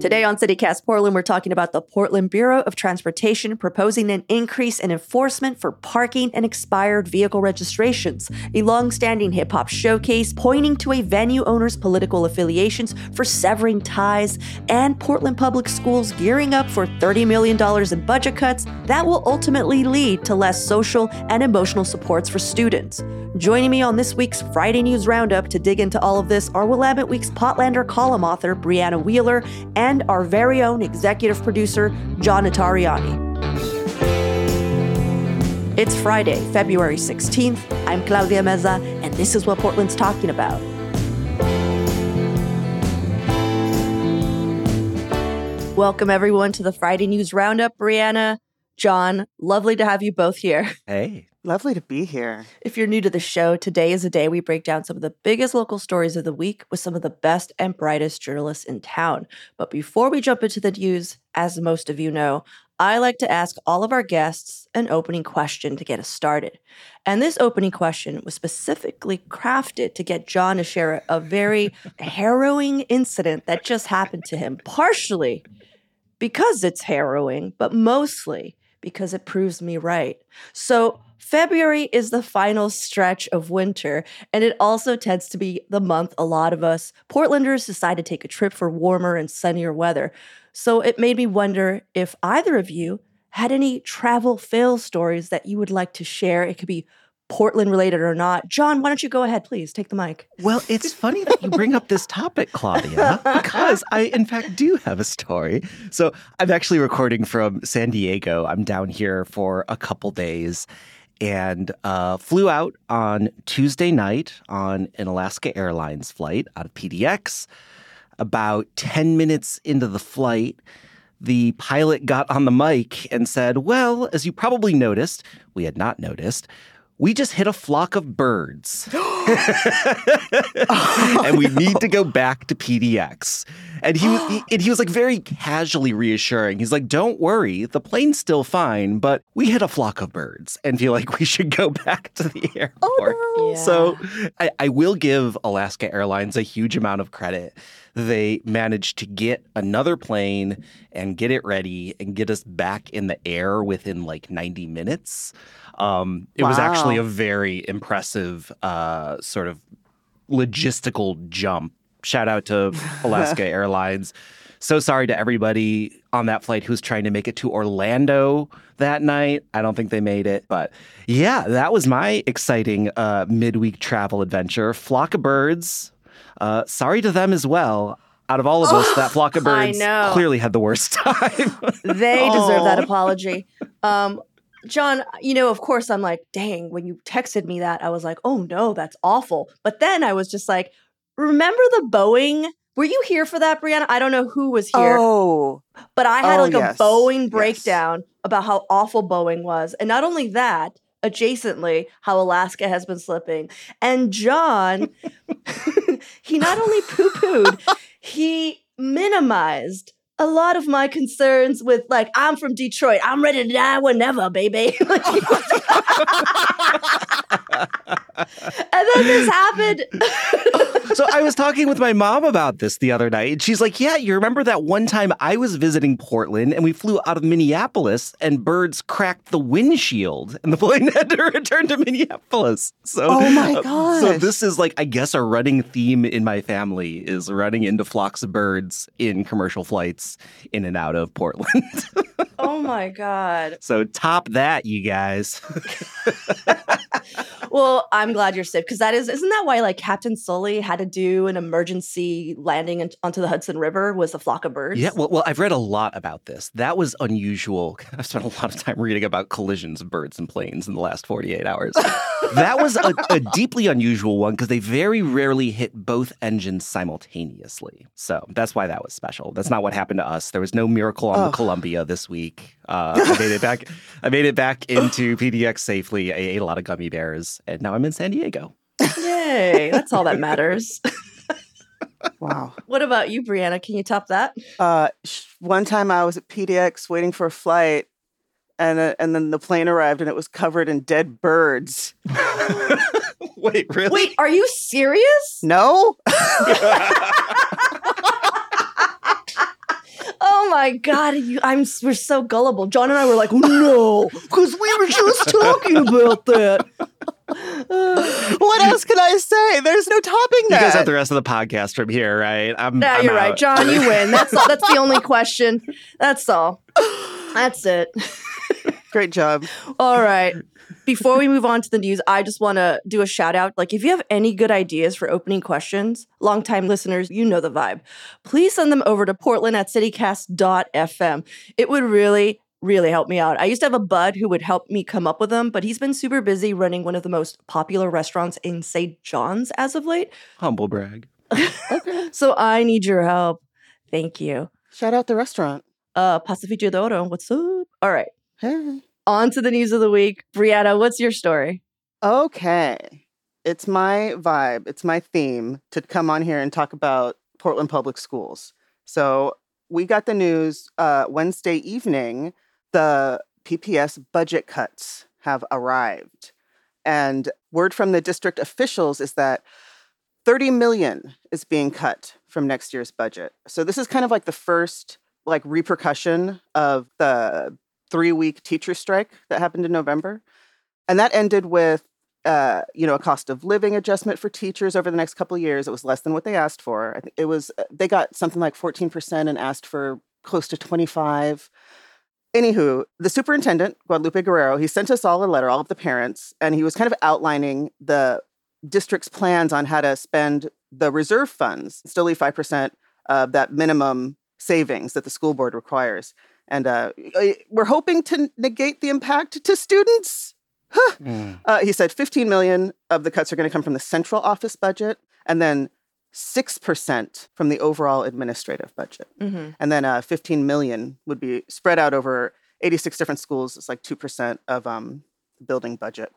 Today on CityCast Portland, we're talking about the Portland Bureau of Transportation proposing an increase in enforcement for parking and expired vehicle registrations, a long-standing hip-hop showcase pointing to a venue owner's political affiliations for severing ties, and Portland Public Schools gearing up for $30 million in budget cuts that will ultimately lead to less social and emotional supports for students. Joining me on this week's Friday News Roundup to dig into all of this are Willamette Week's Potlander column author Brianna Wheeler and our very own executive producer John Notarianni. It's Friday, February 16th. I'm Claudia Meza, and this is what Portland's talking about. Welcome, everyone, to the Friday News Roundup. Brianna, John, lovely to have you both here. Hey. Lovely to be here. If you're new to the show, today is a day we break down some of the biggest local stories of the week with some of the best and brightest journalists in town. But before we jump into the news, as most of you know, I like to ask all of our guests an opening question to get us started. And this opening question was specifically crafted to get John to share a very harrowing incident that just happened to him, partially because it's harrowing, but mostly because it proves me right. So, February is the final stretch of winter, and it also tends to be the month a lot of us Portlanders decide to take a trip for warmer and sunnier weather. So, it made me wonder if either of you had any travel fail stories that you would like to share. It could be Portland related or not. John, why don't you go ahead, please? Take the mic. Well, it's funny that you bring up this topic, Claudia, because I, in fact, do have a story. So I'm actually recording from San Diego. I'm down here for a couple days and uh, flew out on Tuesday night on an Alaska Airlines flight out of PDX. About 10 minutes into the flight, the pilot got on the mic and said, Well, as you probably noticed, we had not noticed, we just hit a flock of birds. oh, and we no. need to go back to PDX. And he, was, he, and he was like very casually reassuring. He's like, don't worry, the plane's still fine, but we hit a flock of birds and feel like we should go back to the oh, airport. Oh, no. yeah. So I, I will give Alaska Airlines a huge amount of credit. They managed to get another plane and get it ready and get us back in the air within like 90 minutes. Um, it wow. was actually a very impressive uh, sort of logistical jump. Shout out to Alaska Airlines. So sorry to everybody on that flight who's trying to make it to Orlando that night. I don't think they made it. But yeah, that was my exciting uh, midweek travel adventure. Flock of birds. Uh, sorry to them as well out of all of us, that flock of birds clearly had the worst time. they deserve that apology. Um, John, you know, of course, I'm like, dang, when you texted me that, I was like, oh no, that's awful. But then I was just like, remember the Boeing? Were you here for that, Brianna? I don't know who was here. Oh. But I had oh, like yes. a Boeing breakdown yes. about how awful Boeing was. And not only that, adjacently, how Alaska has been slipping. And John, he not only poo pooed, he minimized a lot of my concerns with like I'm from Detroit. I'm ready to die whenever, baby. and then this happened. so I was talking with my mom about this the other night. and She's like, "Yeah, you remember that one time I was visiting Portland and we flew out of Minneapolis and birds cracked the windshield and the plane had to return to Minneapolis." So Oh my god. Uh, so this is like I guess a running theme in my family is running into flocks of birds in commercial flights in and out of Portland. oh my God. So top that, you guys. well, I'm glad you're safe because that is isn't that why like Captain Sully had to do an emergency landing in, onto the Hudson River was a flock of birds. Yeah, well, well, I've read a lot about this. That was unusual. I've spent a lot of time reading about collisions of birds and planes in the last 48 hours. that was a, a deeply unusual one because they very rarely hit both engines simultaneously. So that's why that was special. That's not what happened to us. There was no miracle on Oh. the Columbia this week. Uh, I made it back. I made it back into PDX safely. I ate a lot of gummy bears, and now I'm in San Diego. Yay, that's all that matters. Wow. what about you, Brianna? Can you top that? Uh, sh- one time I was at PDX waiting for a flight, and uh, and then the plane arrived and it was covered in dead birds. Wait, really? Wait, are you serious? No, Oh my god, you, I'm we're so gullible. John and I were like, no, because we were just talking about that. what else can I say? There's no topping that. You guys have the rest of the podcast from here, right? I'm, No, I'm you're right. John. You win. That's all, that's the only question. That's all. That's it. Great job. All right. Before we move on to the news, I just want to do a shout out. Like, if you have any good ideas for opening questions, longtime listeners, you know the vibe. Please send them over to portland at citycast.fm. It would really, really help me out. I used to have a bud who would help me come up with them, but he's been super busy running one of the most popular restaurants in St. John's as of late. Humble brag. Okay. So I need your help. Thank you. Shout out the restaurant. Uh, Pacifico de Oro, what's up? All right. Hey. On to the news of the week. Brianna, what's your story? Okay. It's my vibe, it's my theme to come on here and talk about Portland Public Schools. So, we got the news uh, Wednesday evening the PPS budget cuts have arrived. And word from the district officials is that 30 million is being cut from next year's budget. So this is kind of like the first like repercussion of the 3-week teacher strike that happened in November. And that ended with uh, you know, a cost of living adjustment for teachers over the next couple of years. It was less than what they asked for. I think it was uh, they got something like 14% and asked for close to 25. Anywho, the superintendent, Guadalupe Guerrero, he sent us all a letter, all of the parents, and he was kind of outlining the district's plans on how to spend the reserve funds, still leave 5% of that minimum savings that the school board requires. And uh, we're hoping to negate the impact to students. Mm. Uh, he said 15 million of the cuts are going to come from the central office budget, and then 6% from the overall administrative budget. Mm-hmm. And then uh, 15 million would be spread out over 86 different schools. It's like 2% of um, the building budget.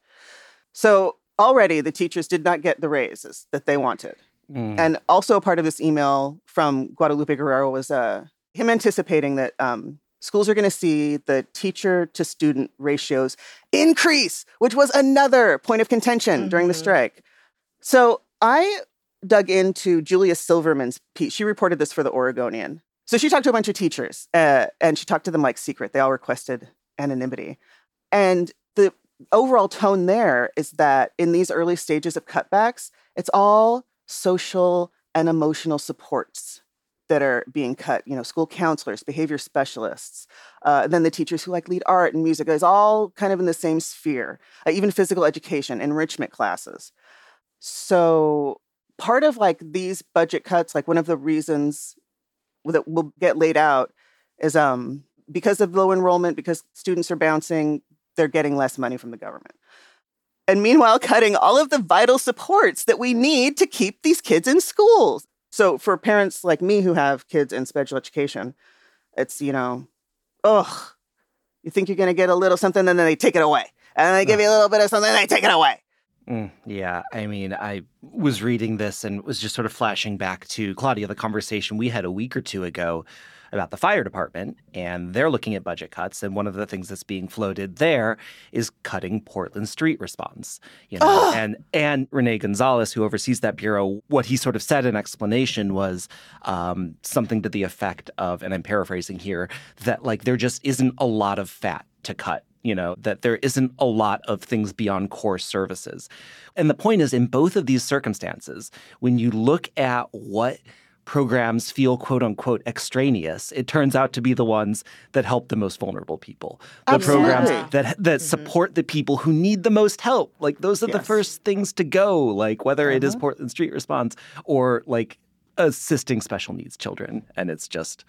So already the teachers did not get the raises that they wanted. Mm. And also a part of this email from Guadalupe Guerrero was uh, him anticipating that um, schools are going to see the teacher to student ratios increase, which was another point of contention during the Mhm. strike. So I dug into Julia Silverman's piece. She reported this for the Oregonian. So she talked to a bunch of teachers uh, and she talked to them like secret. They all requested anonymity. And the overall tone there is that in these early stages of cutbacks, it's all social and emotional supports that are being cut. You know, school counselors, behavior specialists, uh, then the teachers who like lead art and music is all kind of in the same sphere. Uh, even physical education, enrichment classes. So part of like these budget cuts, like one of the reasons that will get laid out is um because of low enrollment, because students are bouncing, they're getting less money from the government. And meanwhile, cutting all of the vital supports that we need to keep these kids in schools. So for parents like me who have kids in special education, it's, you know, ugh, you think you're going to get a little something, and then they take it away. And then they give you a little bit of something, and they take it away. Mm, yeah, I mean, I was reading this and was just sort of flashing back to Claudia, the conversation we had a week or two ago about the fire department, and they're looking at budget cuts. And one of the things that's being floated there is cutting Portland street response. You know, Ugh. and and Rene Gonzalez, who oversees that bureau, what he sort of said in explanation was um, something to the effect of, and I'm paraphrasing here, that like there just isn't a lot of fat to cut you know, that there isn't a lot of things beyond core services. And the point is, in both of these circumstances, when you look at what programs feel quote unquote extraneous, it turns out to be the ones that help the most vulnerable people. The programs Absolutely. that that support the people who need the most help. Like those are the first things to go, like whether it is Portland Street Response or like assisting special needs children. And it's just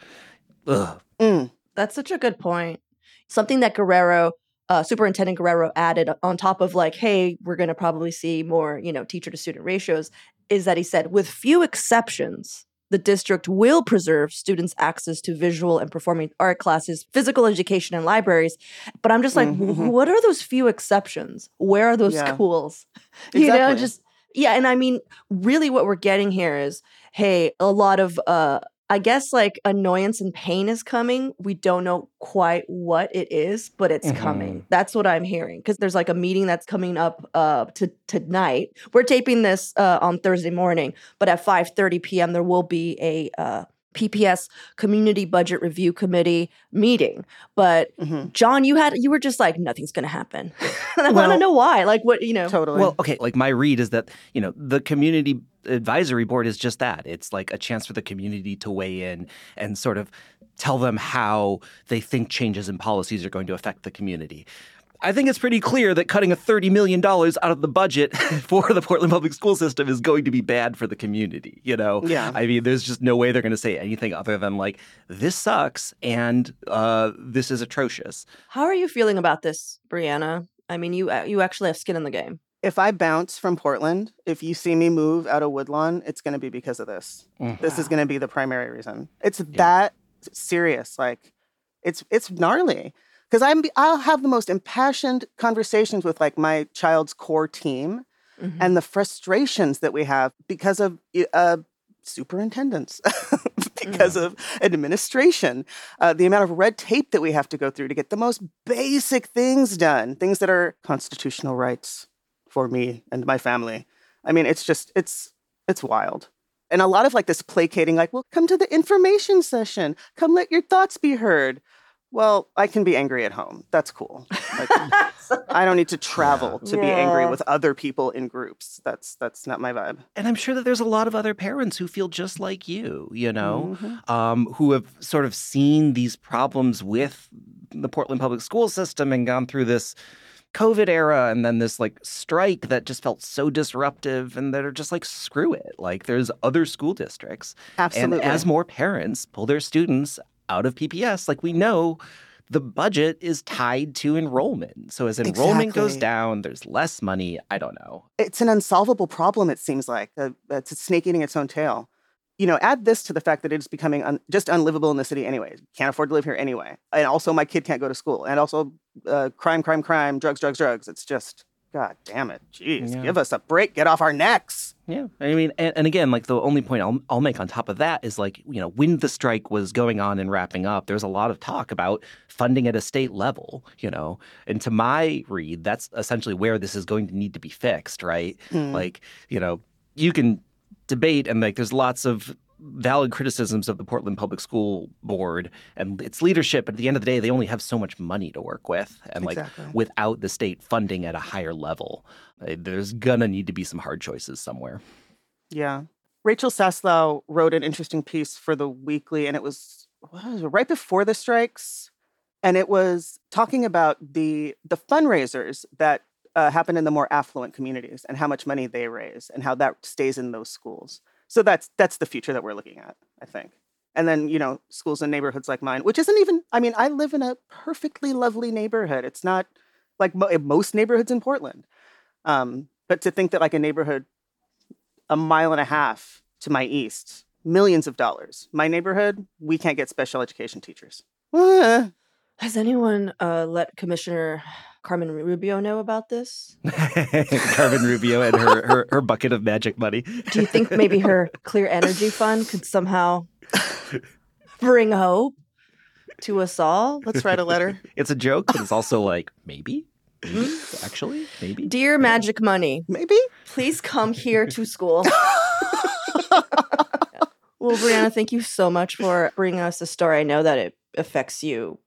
ugh. Mm. That's such a good point. Something that Guerrero, uh, Superintendent Guerrero added on top of like, hey, we're going to probably see more, you know, teacher to student ratios, is that he said, with few exceptions, the district will preserve students' access to visual and performing art classes, physical education, and libraries. But I'm just like, Mhm, mhm. what are those few exceptions? Where are those Yeah. schools? You know, just yeah. And I mean, really, what we're getting here is, hey, a lot of uh, I guess like annoyance and pain is coming. We don't know quite what it is, but it's Mhm. coming. That's what I'm hearing. Because there's like a meeting that's coming up uh to tonight. We're taping this uh on Thursday morning, but at 5:30 p.m. there will be a uh PPS Community Budget Review Committee meeting. But Mhm. John, you had you were just like nothing's going to happen. and I want to know why. Like what, you know. Totally. Well, okay, like my read is that, you know, the community advisory board is just that. It's like a chance for the community to weigh in and sort of tell them how they think changes in policies are going to affect the community. I think it's pretty clear that cutting a $30 million out of the budget for the Portland public school system is going to be bad for the community. You know, Yeah. I mean, there's just no way they're going to say anything other than like, this sucks and uh, this is atrocious. How are you feeling about this, Brianna? I mean, you uh, you actually have skin in the game. if I bounce from Portland, if you see me move out of Woodlawn, it's going to be because of this. Mm. This is going to be the primary reason. It's that serious. Like, it's it's gnarly because I'm I'll have the most impassioned conversations with like my child's core team Mhm. and the frustrations that we have because of uh, superintendents, because of administration, uh, the amount of red tape that we have to go through to get the most basic things done, things that are constitutional rights for me and my family. I mean, it's just it's it's wild. And a lot of like this placating, like, well, come to the information session. Come let your thoughts be heard. Well, I can be angry at home. That's cool. Like, I don't need to travel to be angry with other people in groups. That's that's not my vibe. And I'm sure that there's a lot of other parents who feel just like you, you know, Mhm. um, who have sort of seen these problems with the Portland public school system and gone through this COVID era and then this like strike that just felt so disruptive and that are just like, screw it. Like there's other school districts. Absolutely. And as more parents pull their students out of PPS, like we know the budget is tied to enrollment. So as enrollment goes down, there's less money. I don't know. it's an unsolvable problem. It seems like uh, it's a snake eating its own tail. You know, add this to the fact that it's becoming un- just unlivable in the city anyway. Can't afford to live here anyway, and also my kid can't go to school, and also uh, crime, crime, crime, drugs, drugs, drugs. It's just, god damn it, jeez, Yeah. give us a break, get off our necks. Yeah, I mean, and, and again, like the only point I'll, I'll make on top of that is like, you know, when the strike was going on and wrapping up, there's a lot of talk about funding at a state level, you know, and to my read, that's essentially where this is going to need to be fixed, right? Hmm. Like, you know, you can debate and like there's lots of valid criticisms of the Portland Public School Board and its leadership, but at the end of the day, they only have so much money to work with, and like Exactly. without the state funding at a higher level, uh, there's gonna need to be some hard choices somewhere. Yeah. Rachel Saslow wrote an interesting piece for the weekly, and it was, was it, right before the strikes. And it was talking about the the fundraisers that uh, happen in the more affluent communities and how much money they raise and how that stays in those schools. So that's that's the future that we're looking at, I think. And then you know schools and neighborhoods like mine, which isn't even. I mean, I live in a perfectly lovely neighborhood. It's not like mo- most neighborhoods in Portland. Um, but to think that like a neighborhood a mile and a half to my east, millions of dollars. My neighborhood, we can't get special education teachers. Has anyone uh, let Commissioner Carmen Rubio know about this? Carmen Rubio and her, her her bucket of magic money. Do you think maybe her Clean Energy Fund could somehow bring hope to us all? Let's write a letter. It's a joke, but it's also like maybe, maybe actually, maybe. Dear Magic Money, Maybe. please come here to school. well, Brianna, thank you so much for bringing us this story. I know that it affects you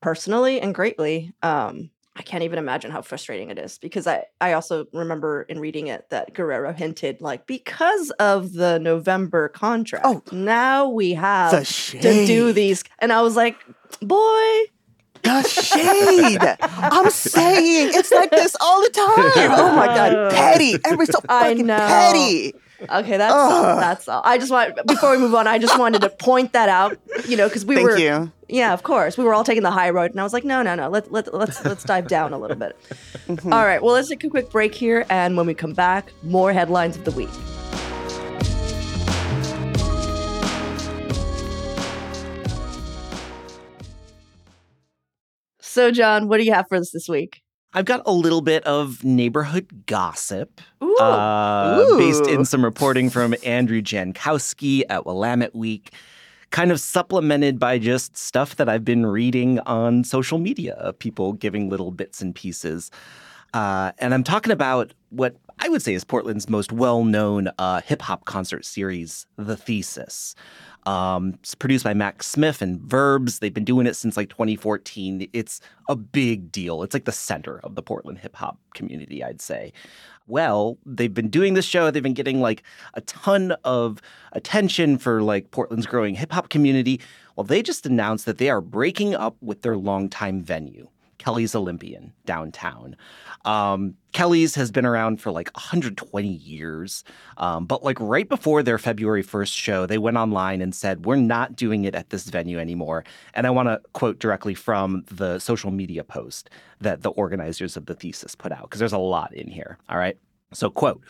personally and greatly. Um, I can't even imagine how frustrating it is because I, I also remember in reading it that Guerrero hinted like because of the November contract, Oh. now we have to do these. And I was like, boy, The shade. I'm saying it's like this all the time. Oh my god, petty. Everybody's so fucking petty. Okay, that's Ugh. that's all. I just want before we move on, I just wanted to point that out, you know, because we Thank were you. Yeah, of course. We were all taking the high road, and I was like, no, no, no. Let, let, let's let's dive down a little bit. Mm-hmm. All right. Well, let's take a quick break here, and when we come back, more headlines of the week. So, John, what do you have for us this week? I've got a little bit of neighborhood gossip. Ooh, uh, based in some reporting from Andrew Jankowski at Willamette Week, kind of supplemented by just stuff that I've been reading on social media of people giving little bits and pieces. Uh, and I'm talking about what I would say is Portland's most well known uh, hip hop concert series, The Thesis. Um, it's produced by Max Smith and Verbs. They've been doing it since like 2014. It's a big deal. It's like the center of the Portland hip hop community, I'd say. Well, they've been doing this show. They've been getting like a ton of attention for like Portland's growing hip hop community. Well, they just announced that they are breaking up with their longtime venue, Kelly's Olympian downtown. Um, Kelly's has been around for like 120 years. Um, but like right before their February 1st show, they went online and said, We're not doing it at this venue anymore. And I want to quote directly from the social media post that the organizers of the thesis put out, because there's a lot in here. All right. So, quote,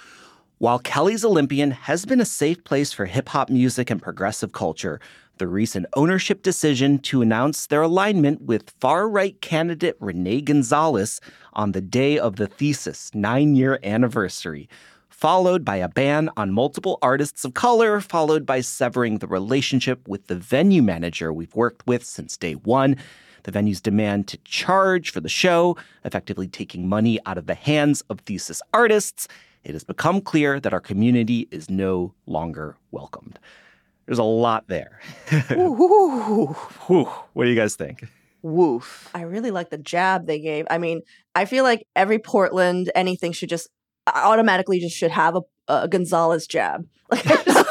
while Kelly's Olympian has been a safe place for hip hop music and progressive culture, the recent ownership decision to announce their alignment with far right candidate Rene Gonzalez on the day of the thesis nine year anniversary, followed by a ban on multiple artists of color, followed by severing the relationship with the venue manager we've worked with since day one. The venue's demand to charge for the show, effectively taking money out of the hands of thesis artists, it has become clear that our community is no longer welcomed. There's a lot there. Ooh, What do you guys think? woof. I really like the jab they gave. I mean, I feel like every Portland anything should just automatically just should have a, a Gonzalez jab. Like, I just-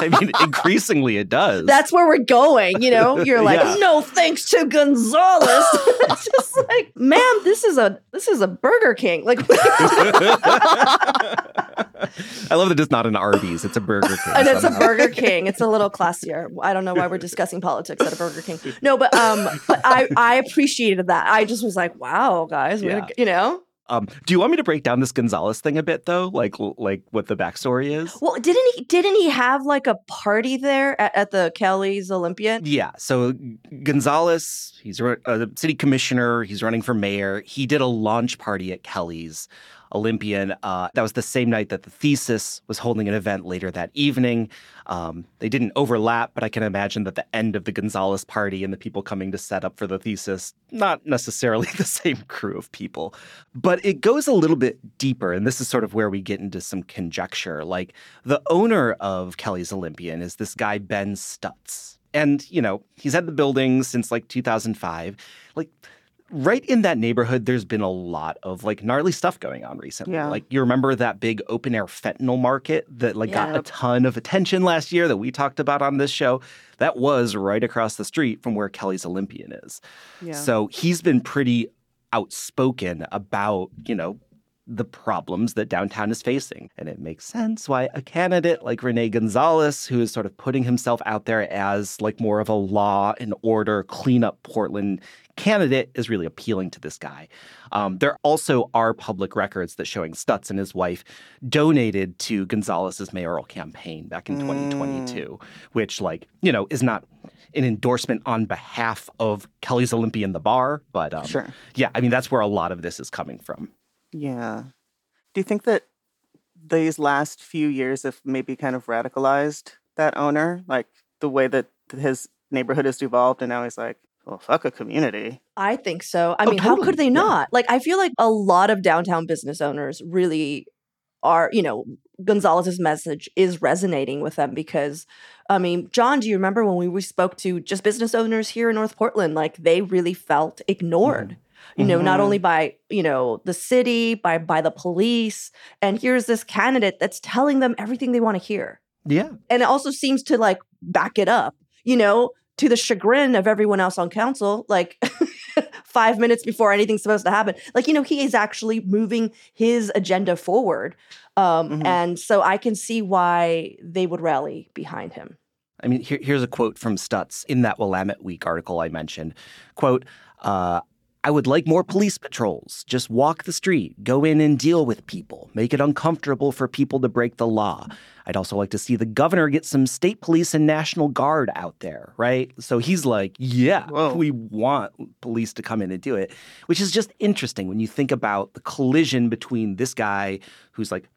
I mean, increasingly it does. that's where we're going. You know, you're like, Yeah. no thanks to Gonzalez. it's just like, ma'am, this is a this is a Burger King. Like, I love that it's not an Arby's; it's a Burger King. and it's a. Burger King. It's a little classier. I don't know why we're discussing politics at a Burger King. No, but um, but I I appreciated that. I just was like, wow, guys, Yeah. you know. Um, do you want me to break down this Gonzalez thing a bit, though? Like, like what the backstory is? Well, didn't he didn't he have like a party there at, at the Kelly's Olympian? Yeah. So Gonzalez, he's a a city commissioner. He's running for mayor. He did a launch party at Kelly's Olympian. Uh, that was the same night that the thesis was holding an event later that evening. Um, they didn't overlap, but I can imagine that the end of the Gonzalez party and the people coming to set up for the thesis, not necessarily the same crew of people. But it goes a little bit deeper, and this is sort of where we get into some conjecture. Like the owner of Kelly's Olympian is this guy, Ben Stutz. And, you know, he's had the building since like 2005. Like, right in that neighborhood, there's been a lot of like gnarly stuff going on recently. Yeah. Like, you remember that big open air fentanyl market that like got a ton of attention last year that we talked about on this show? That was right across the street from where Kelly's Olympian is. Yeah. So he's been pretty outspoken about, you know, the problems that downtown is facing. And it makes sense why a candidate like Rene Gonzalez, who is sort of putting himself out there as like more of a law and order, clean up Portland candidate, is really appealing to this guy. Um, there also are public records that showing Stutz and his wife donated to Gonzalez's mayoral campaign back in 2022, which, like, you know, is not an endorsement on behalf of Kelly's Olympian the bar, but um, Sure. yeah, I mean that's where a lot of this is coming from. Yeah. Do you think that these last few years have maybe kind of radicalized that owner? Like the way that his neighborhood has devolved, and now he's like, well, fuck a community. I think so. I Oh, mean, how could they Yeah. not? Like, I feel like a lot of downtown business owners really are, you know, Gonzalez's message is resonating with them because, I mean, John, do you remember when we, we spoke to just business owners here in North Portland? Like, they really felt ignored. You know not Mhm. only by you know the city by by the police and here's this candidate that's telling them everything they want to hear Yeah. and it also seems to like back it up you know to the chagrin of everyone else on council like five minutes before anything's supposed to happen like you know he is actually moving his agenda forward um Mhm. and so i can see why they would rally behind him I mean, here, here's a quote from Stutz in that Willamette Week article I mentioned. Quote, uh, I would like more police patrols. Just walk the street, go in and deal with people, make it uncomfortable for people to break the law. I'd also like to see the governor get some state police and National Guard out there, right? So he's like, yeah, Whoa. we want police to come in and do it, which is just interesting when you think about the collision between this guy who's like,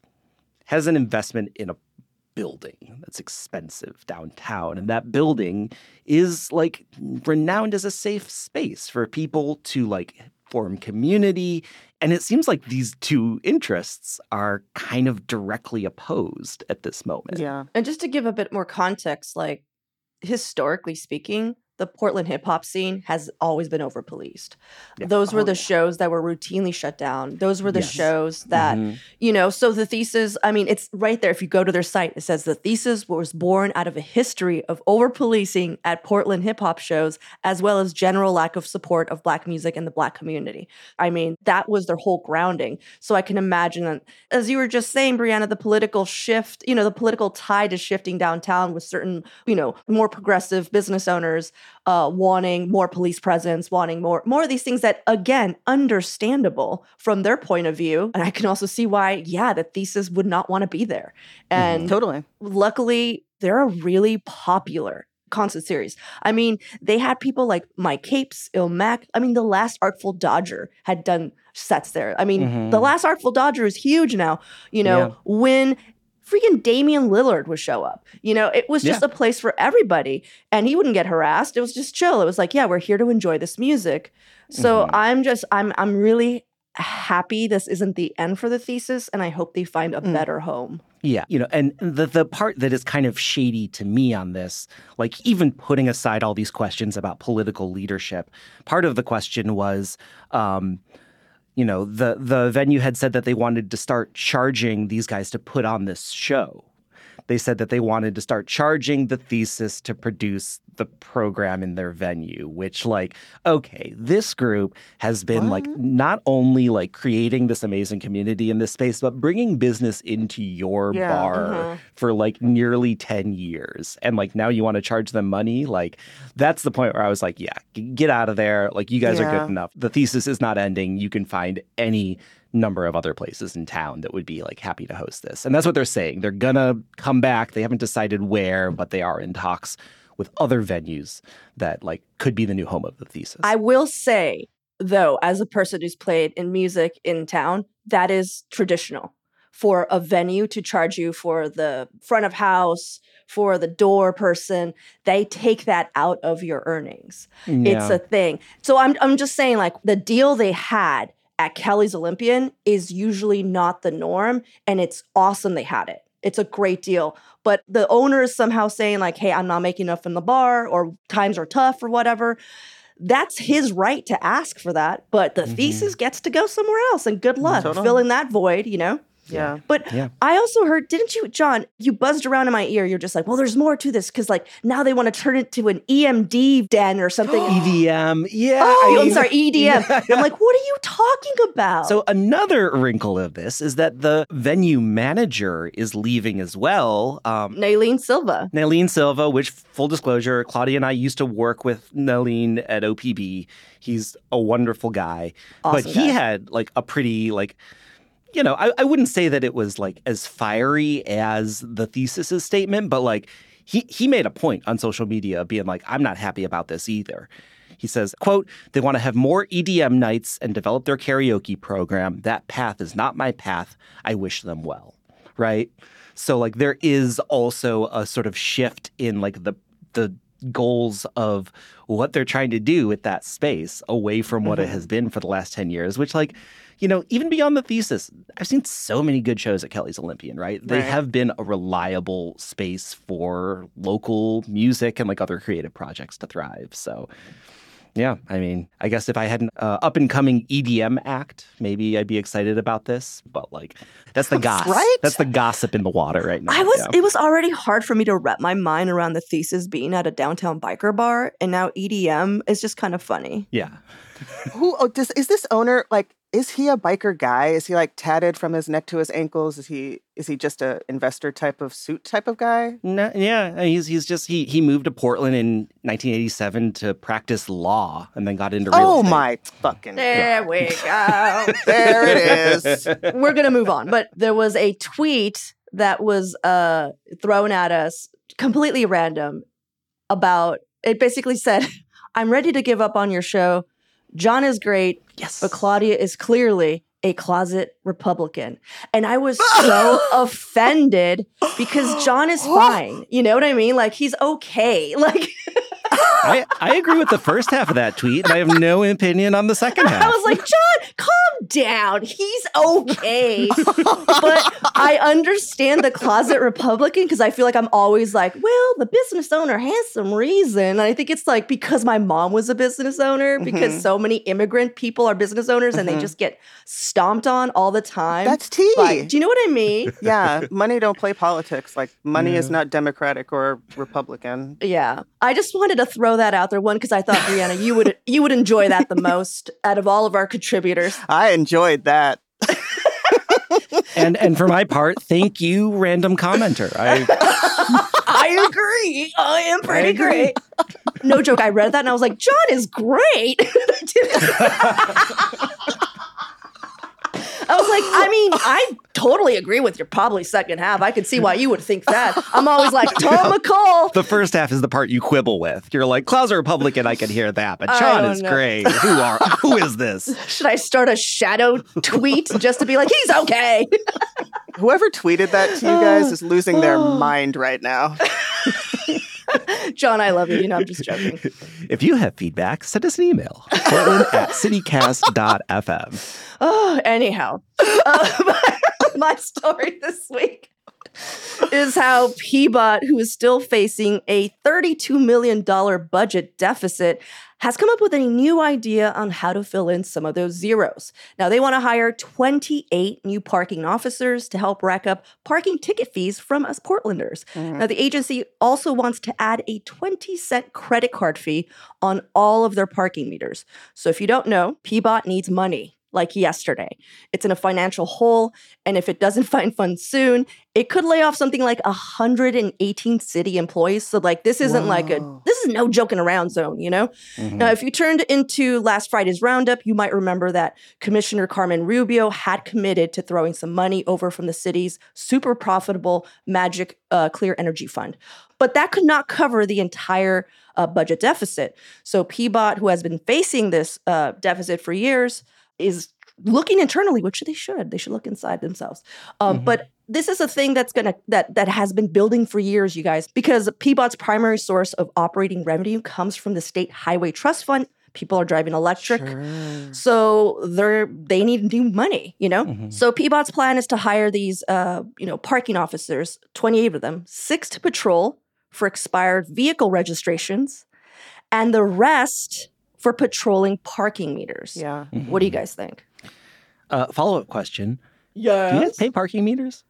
has an investment in a building that's expensive downtown. And that building is like renowned as a safe space for people to like form community. And it seems like these two interests are kind of directly opposed at this moment. Yeah. And just to give a bit more context, like historically speaking, the Portland hip hop scene has always been over policed. Yeah. Those were Oh, the yeah. shows that were routinely shut down. Those were the Yes. shows that, Mhm. you know, so the thesis, I mean, it's right there. If you go to their site, it says the thesis was born out of a history of over policing at Portland hip hop shows, as well as general lack of support of Black music and the Black community. I mean, that was their whole grounding. So I can imagine that, as you were just saying, Brianna, the political shift, you know, the political tide is shifting downtown with certain, you know, more progressive business owners uh, wanting more police presence, wanting more, more of these things that, again, understandable from their point of view. And I can also see why, yeah, the thesis would not want to be there. And Totally. luckily they're a really popular concert series. I mean, they had people like Mic Capes, Il Mac. I mean, the last Artful Dodgr had done sets there. I mean, Mhm. the last Artful Dodgr is huge now. You know, Yeah. when freaking Damian Lillard would show up, you know, it was just a place for everybody and he wouldn't get harassed. It was just chill. It was like, yeah, we're here to enjoy this music. So Mhm. I'm just, I'm, I'm really happy this isn't the end for the thesis and I hope they find a Mm. better home. Yeah, you know, and the the part that is kind of shady to me on this, like even putting aside all these questions about political leadership, part of the question was, um, you know, the the venue had said that they wanted to start charging these guys to put on this show. They said that they wanted to start charging the thesis to produce the program in their venue, which like, okay, this group has been like not only like creating this amazing community in this space, but bringing business into your Yeah. bar Mhm. for like nearly 10 years. And like now you want to charge them money. Like that's the point where I was like, yeah, g- get out of there. Like you guys are good enough. The thesis is not ending. You can find any number of other places in town that would be like happy to host this. And that's what they're saying. They're gonna come back. They haven't decided where, but they are in talks with other venues that like could be the new home of the thesis. I will say, though, as a person who's played in music in town, that is traditional for a venue to charge you for the front of house, for the door person. They take that out of your earnings. It's a thing. So I'm I'm just saying, like the deal they had at Kelly's Olympian is usually not the norm, and it's awesome they had it. It's a great deal. But the owner is somehow saying, like, hey, I'm not making enough in the bar, or times are tough, or whatever. That's his right to ask for that. But the Mhm. thesis gets to go somewhere else, and good luck Totally. filling that void, you know? Yeah. But Yeah. I also heard, didn't you, John? You buzzed around in my ear. You're just like, well, there's more to this because, like, now they want to turn it to an EMD den or something. EDM. Yeah. oh, I I'm mean- sorry, EDM. Yeah, I'm like, what are you talking about? So another wrinkle of this is that the venue manager is leaving as well. Um, Silva. Naleen Silva, which full disclosure, Claudia and I used to work with Naleen at OPB. He's a wonderful guy, but Awesome he had like a pretty like. You know, I, I wouldn't say that it was like as fiery as the thesis's statement, but like he he made a point on social media being like, I'm not happy about this either. He says, quote, they want to have more EDM nights and develop their karaoke program. That path is not my path. I wish them well. Right? So like there is also a sort of shift in like the the goals of what they're trying to do with that space away from what it Mhm. has been for the last 10 years, which like you know, even beyond the thesis, I've seen so many good shows at Kelly's Olympian, right? They Right. have been a reliable space for local music and like other creative projects to thrive. So, Yeah, I mean, I guess if I had an uh, up and coming EDM act, maybe I'd be excited about this. But like, that's the gossip. Right? That's the gossip in the water right now. I was Yeah. it was already hard for me to wrap my mind around the thesis being at a downtown biker bar and now EDM is just kind of funny. yeah. Who oh, does is this owner like? Is he a biker guy? Is he like tatted from his neck to his ankles? Is he is he just a investor type of suit type of guy? No, yeah, he's he's just he he moved to Portland in 1987 to practice law and then got into real Oh estate. my fucking! There we go. There it is. We're gonna move on. But there was a tweet that was uh thrown at us completely random about it basically said, I'm ready to give up on your show. John is great, Yes. but Claudia is clearly a closet Republican. And I was so offended because John is fine. You know what I mean? Like he's okay. Like I, I agree with the first half of that tweet, and I have no opinion on the second half. I was like, John, calm down. He's okay. but I understand the closet Republican because I feel like I'm always like, well, the business owner has some reason. And I think it's like because my mom was a business owner, because Mhm. so many immigrant people are business owners and they Mhm. just get stomped on all the time. That's tea. like, do you know what I mean? yeah, money don't play politics. Like money is not Democratic or Republican. Yeah. I just wanted to throw that out there. One, because I thought, Brianna, you would you would enjoy that the most out of all of our contributors. I enjoyed that. and and for my part, thank you, random commenter. I I agree. I am pretty agree. great. No joke. I read that and I was like, John is great. I was like, I mean, I totally agree with your probably second half. I could see why you would think that. I'm always like, Tom McCall. the first half is the part you quibble with. You're like, closet Republican, I can hear that, but I John is know. great. Who are who is this? Should I start a shadow tweet just to be like, he's okay? Whoever tweeted that to you guys is losing their mind right now. John, I love you. You know, I'm just joking. If you have feedback, send us an email. Portland at citycast.fm. Oh, anyhow, uh, my story this week is how PBOT, who is still facing a $32 million budget deficit, has come up with a new idea on how to fill in some of those zeros. Now, they want to hire 28 new parking officers to help rack up parking ticket fees from us Portlanders. Mm-hmm. Now, the agency also wants to add a 20 cent credit card fee on all of their parking meters. So, if you don't know, PBOT needs money like yesterday. It's in a financial hole, and if it doesn't find funds soon, it could lay off something like 118 city employees. So, like, this isn't like a this is no joking around zone, you know? Now, if you turned into last Friday's roundup, you might remember that Commissioner Carmen Rubio had committed to throwing some money over from the city's super profitable Magic uh, Clean Energy Fund. But that could not cover the entire uh, budget deficit. So PBOT, who has been facing this uh, deficit for years, is looking internally, which they should. They should look inside themselves. Um, Mhm. But this is a thing that's gonna that that has been building for years, you guys, because PBOT's primary source of operating revenue comes from the state highway trust fund. People are driving electric. Sure. So they're they need new money, you know. Mhm. So PBOT's plan is to hire these, uh, you know, parking officers, twenty-eight of them, six to patrol for expired vehicle registrations, and the rest for patrolling parking meters. Yeah. What do you guys think? Uh, Follow up question: Yeah. Do you guys pay parking meters?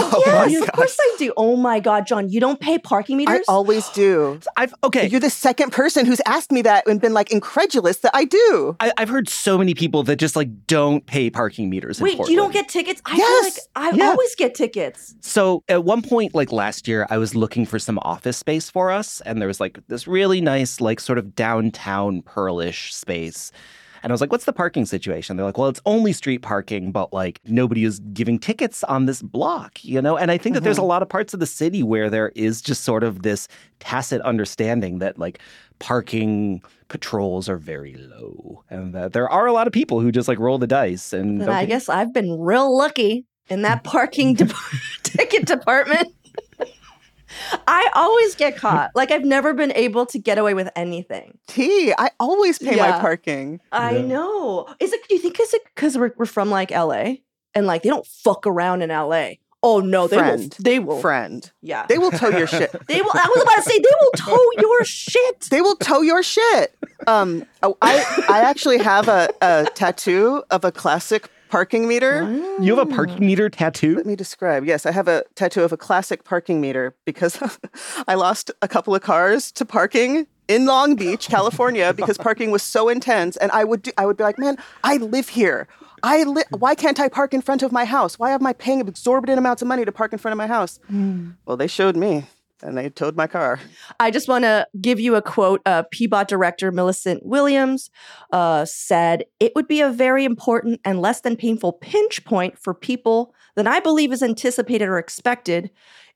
Oh yes, of gosh. course I do. Oh my God, John, you don't pay parking meters? I always do. I've okay. You're the second person who's asked me that and been like incredulous that I do. I, I've heard so many people that just like don't pay parking meters. in Wait, you don't get tickets? I Yes. feel like I Yeah. always get tickets. So at one point, like last year, I was looking for some office space for us, and there was like this really nice, like sort of downtown pearlish space. And I was like, what's the parking situation? They're like, well, it's only street parking, but like nobody is giving tickets on this block, you know? And I think that there's a mm-hmm. lot of parts of the city where there is just sort of this tacit understanding that like parking patrols are very low and that there are a lot of people who just like roll the dice and I guess I've been real lucky in that parking de- ticket department. I always get caught. Like I've never been able to get away with anything. T, I always pay my parking. I Yeah. know. Is it? Do you think is it because we're we're from like LA and like they don't fuck around in LA? Oh no, they Friend. will. They will. friend. Yeah. They will tow your shit. They will. I was about to say they will tow your shit. They will tow your shit. Um, oh, I I actually have a, a tattoo of a classic parking meter. You have a parking ah. meter tattoo? Let me describe. Yes, I have a tattoo of a classic parking meter because I lost a couple of cars to parking in Long Beach, California, because parking was so intense. And I would do, I would be like, man, I live here. I li- why can't I park in front of my house? Why am I paying exorbitant amounts of money to park in front of my house? Hmm. Well, they showed me, and they towed my car. I just want to give you a quote. Uh, PBOT director Millicent Williams uh, said, It would be a very important and less than painful pinch point for people than I believe is anticipated or expected.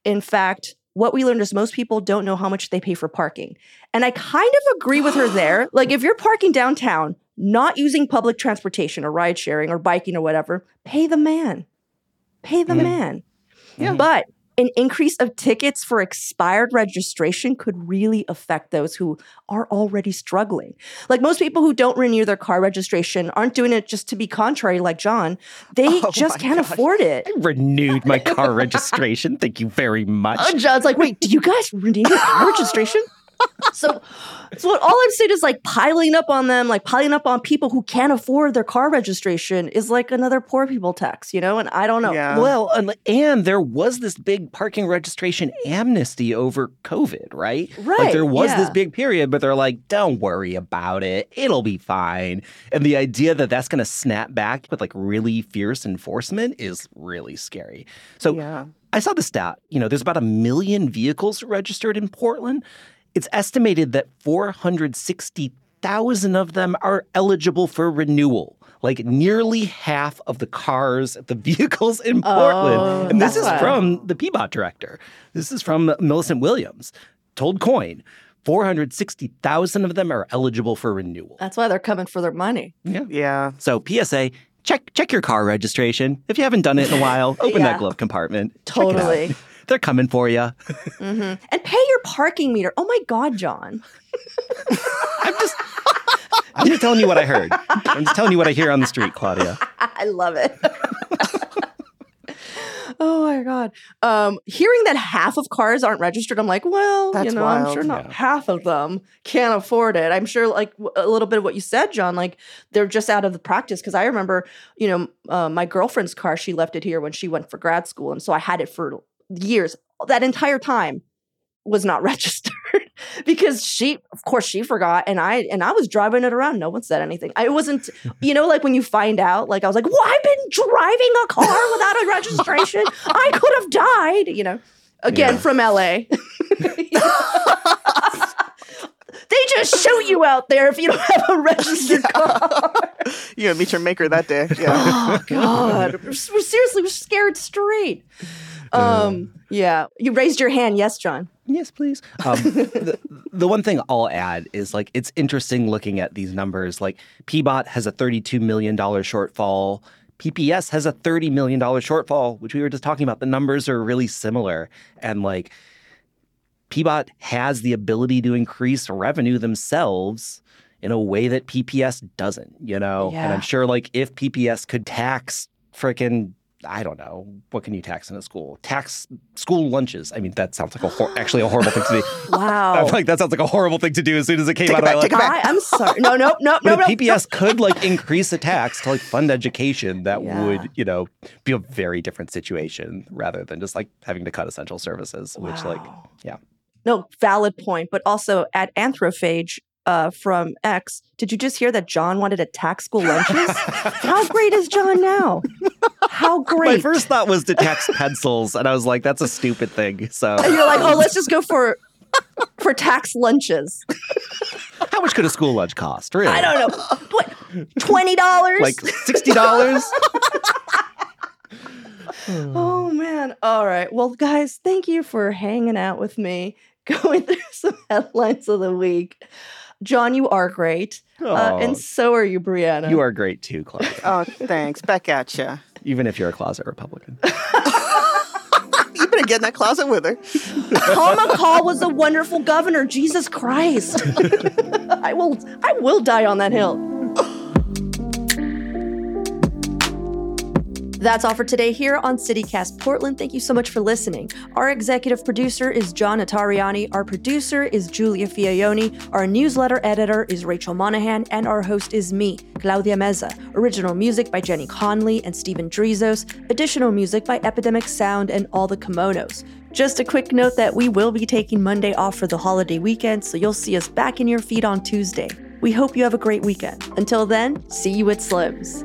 In fact, what we learned is most people don't know how much they pay for parking. And I kind of agree with her there. Like, if you're parking downtown, not using public transportation or ride sharing or biking or whatever, pay the man. Pay the Yeah. man. Yeah. But an increase of tickets for expired registration could really affect those who are already struggling. Like most people who don't renew their car registration aren't doing it just to be contrary, like John. They Oh just can't gosh. afford it. I renewed my car registration. Thank you very much. Uh, John's like, wait, do you guys renew your car registration? So, so what all I'm saying is like piling up on them, like piling up on people who can't afford their car registration is like another poor people tax, you know? And I don't know. Yeah. Well, and, and there was this big parking registration amnesty over COVID, right? Like Right, there was this big period, but they're like, don't worry about it. It'll be fine. And the idea that that's going to snap back with like really fierce enforcement is really scary. So Yeah. I saw the stat. You know, there's about a million vehicles registered in Portland. It's estimated that 460,000 of them are eligible for renewal. Like nearly half of the cars, the vehicles in Portland. Oh, and this is why. from the PBOT director. This is from Millicent Williams. Told KOIN, 460,000 of them are eligible for renewal. That's why they're coming for their money. Yeah. Yeah. So PSA, check check your car registration. If you haven't done it in a while, open Yeah. that glove compartment. Check it out. Totally. They're coming for you. hmm And pay your parking meter. Oh my God, John. I'm just I'm just telling you what I heard. I'm just telling you what I hear on the street, Claudia. I love it. oh my god. Um, hearing that half of cars aren't registered, I'm like, well, That's you know, I'm sure not Yeah. half of them can't afford it. I'm sure, like w- a little bit of what you said, John. Like they're just out of the practice. Because I remember, you know, uh, my girlfriend's car. She left it here when she went for grad school, and so I had it for years. That entire time was not registered because she of course she forgot and i and i was driving it around no one said anything i wasn't you know like when you find out like i was like well i've been driving a car without a registration i could have died you know again Yeah. from la they just shoot you out there if you don't have a registered car You gonna meet your maker that day. Oh, yeah. oh god we're, we're seriously we're scared straight um yeah you raised your hand yes john Yes, please. Um, the, the one thing I'll add is like it's interesting looking at these numbers. Like PBOT has a $32 million shortfall. PPS has a $30 million shortfall, which we were just talking about. The numbers are really similar. And like PBOT has the ability to increase revenue themselves in a way that PPS doesn't, you know? And I'm sure like if PPS could tax frickin' I don't know. What can you tax in a school? Tax school lunches. I mean, that sounds like a hor- actually a horrible thing to do. wow I'm like that sounds like a horrible thing to do as soon as it came Take out it of my back, life. back. I'm sorry. No, no, no, But no, if no. PPS could like increase the tax to like fund education, that Yeah. would, you know, be a very different situation rather than just like having to cut essential services, which like yeah. No, valid point. But also at Anthrophage uh, from X, did you just hear that John wanted to tax school lunches? How great is John now? How great! My first thought was to tax pencils, and I was like, that's a stupid thing. So and you're like, oh, let's just go for for tax lunches. how much could a school lunch cost? Really? I don't know. What? Twenty dollars? Like sixty dollars? Oh man. All right. Well, guys, thank you for hanging out with me, going through some headlines of the week. John, you are great. Uh, and so are you, Brianna. you are great too, Claudia. Oh, thanks. Back at you. Even if you're a closet Republican. You better get in that closet with her. Paul McCall was a wonderful governor. Jesus Christ. I will I will die on that hill. That's all for today here on CityCast Portland. Thank you so much for listening. Our executive producer is John Notarianni. Our producer is Julia Fiaioni. Our newsletter editor is Rachel Monahan. And our host is me, Claudia Meza. Original music by Jenny Conley and Stephen Drizos. Additional music by Epidemic Sound and All the Kimonos. Just a quick note that we will be taking Monday off for the holiday weekend, so you'll see us back in your feed on Tuesday. We hope you have a great weekend. Until then, see you at Slim's.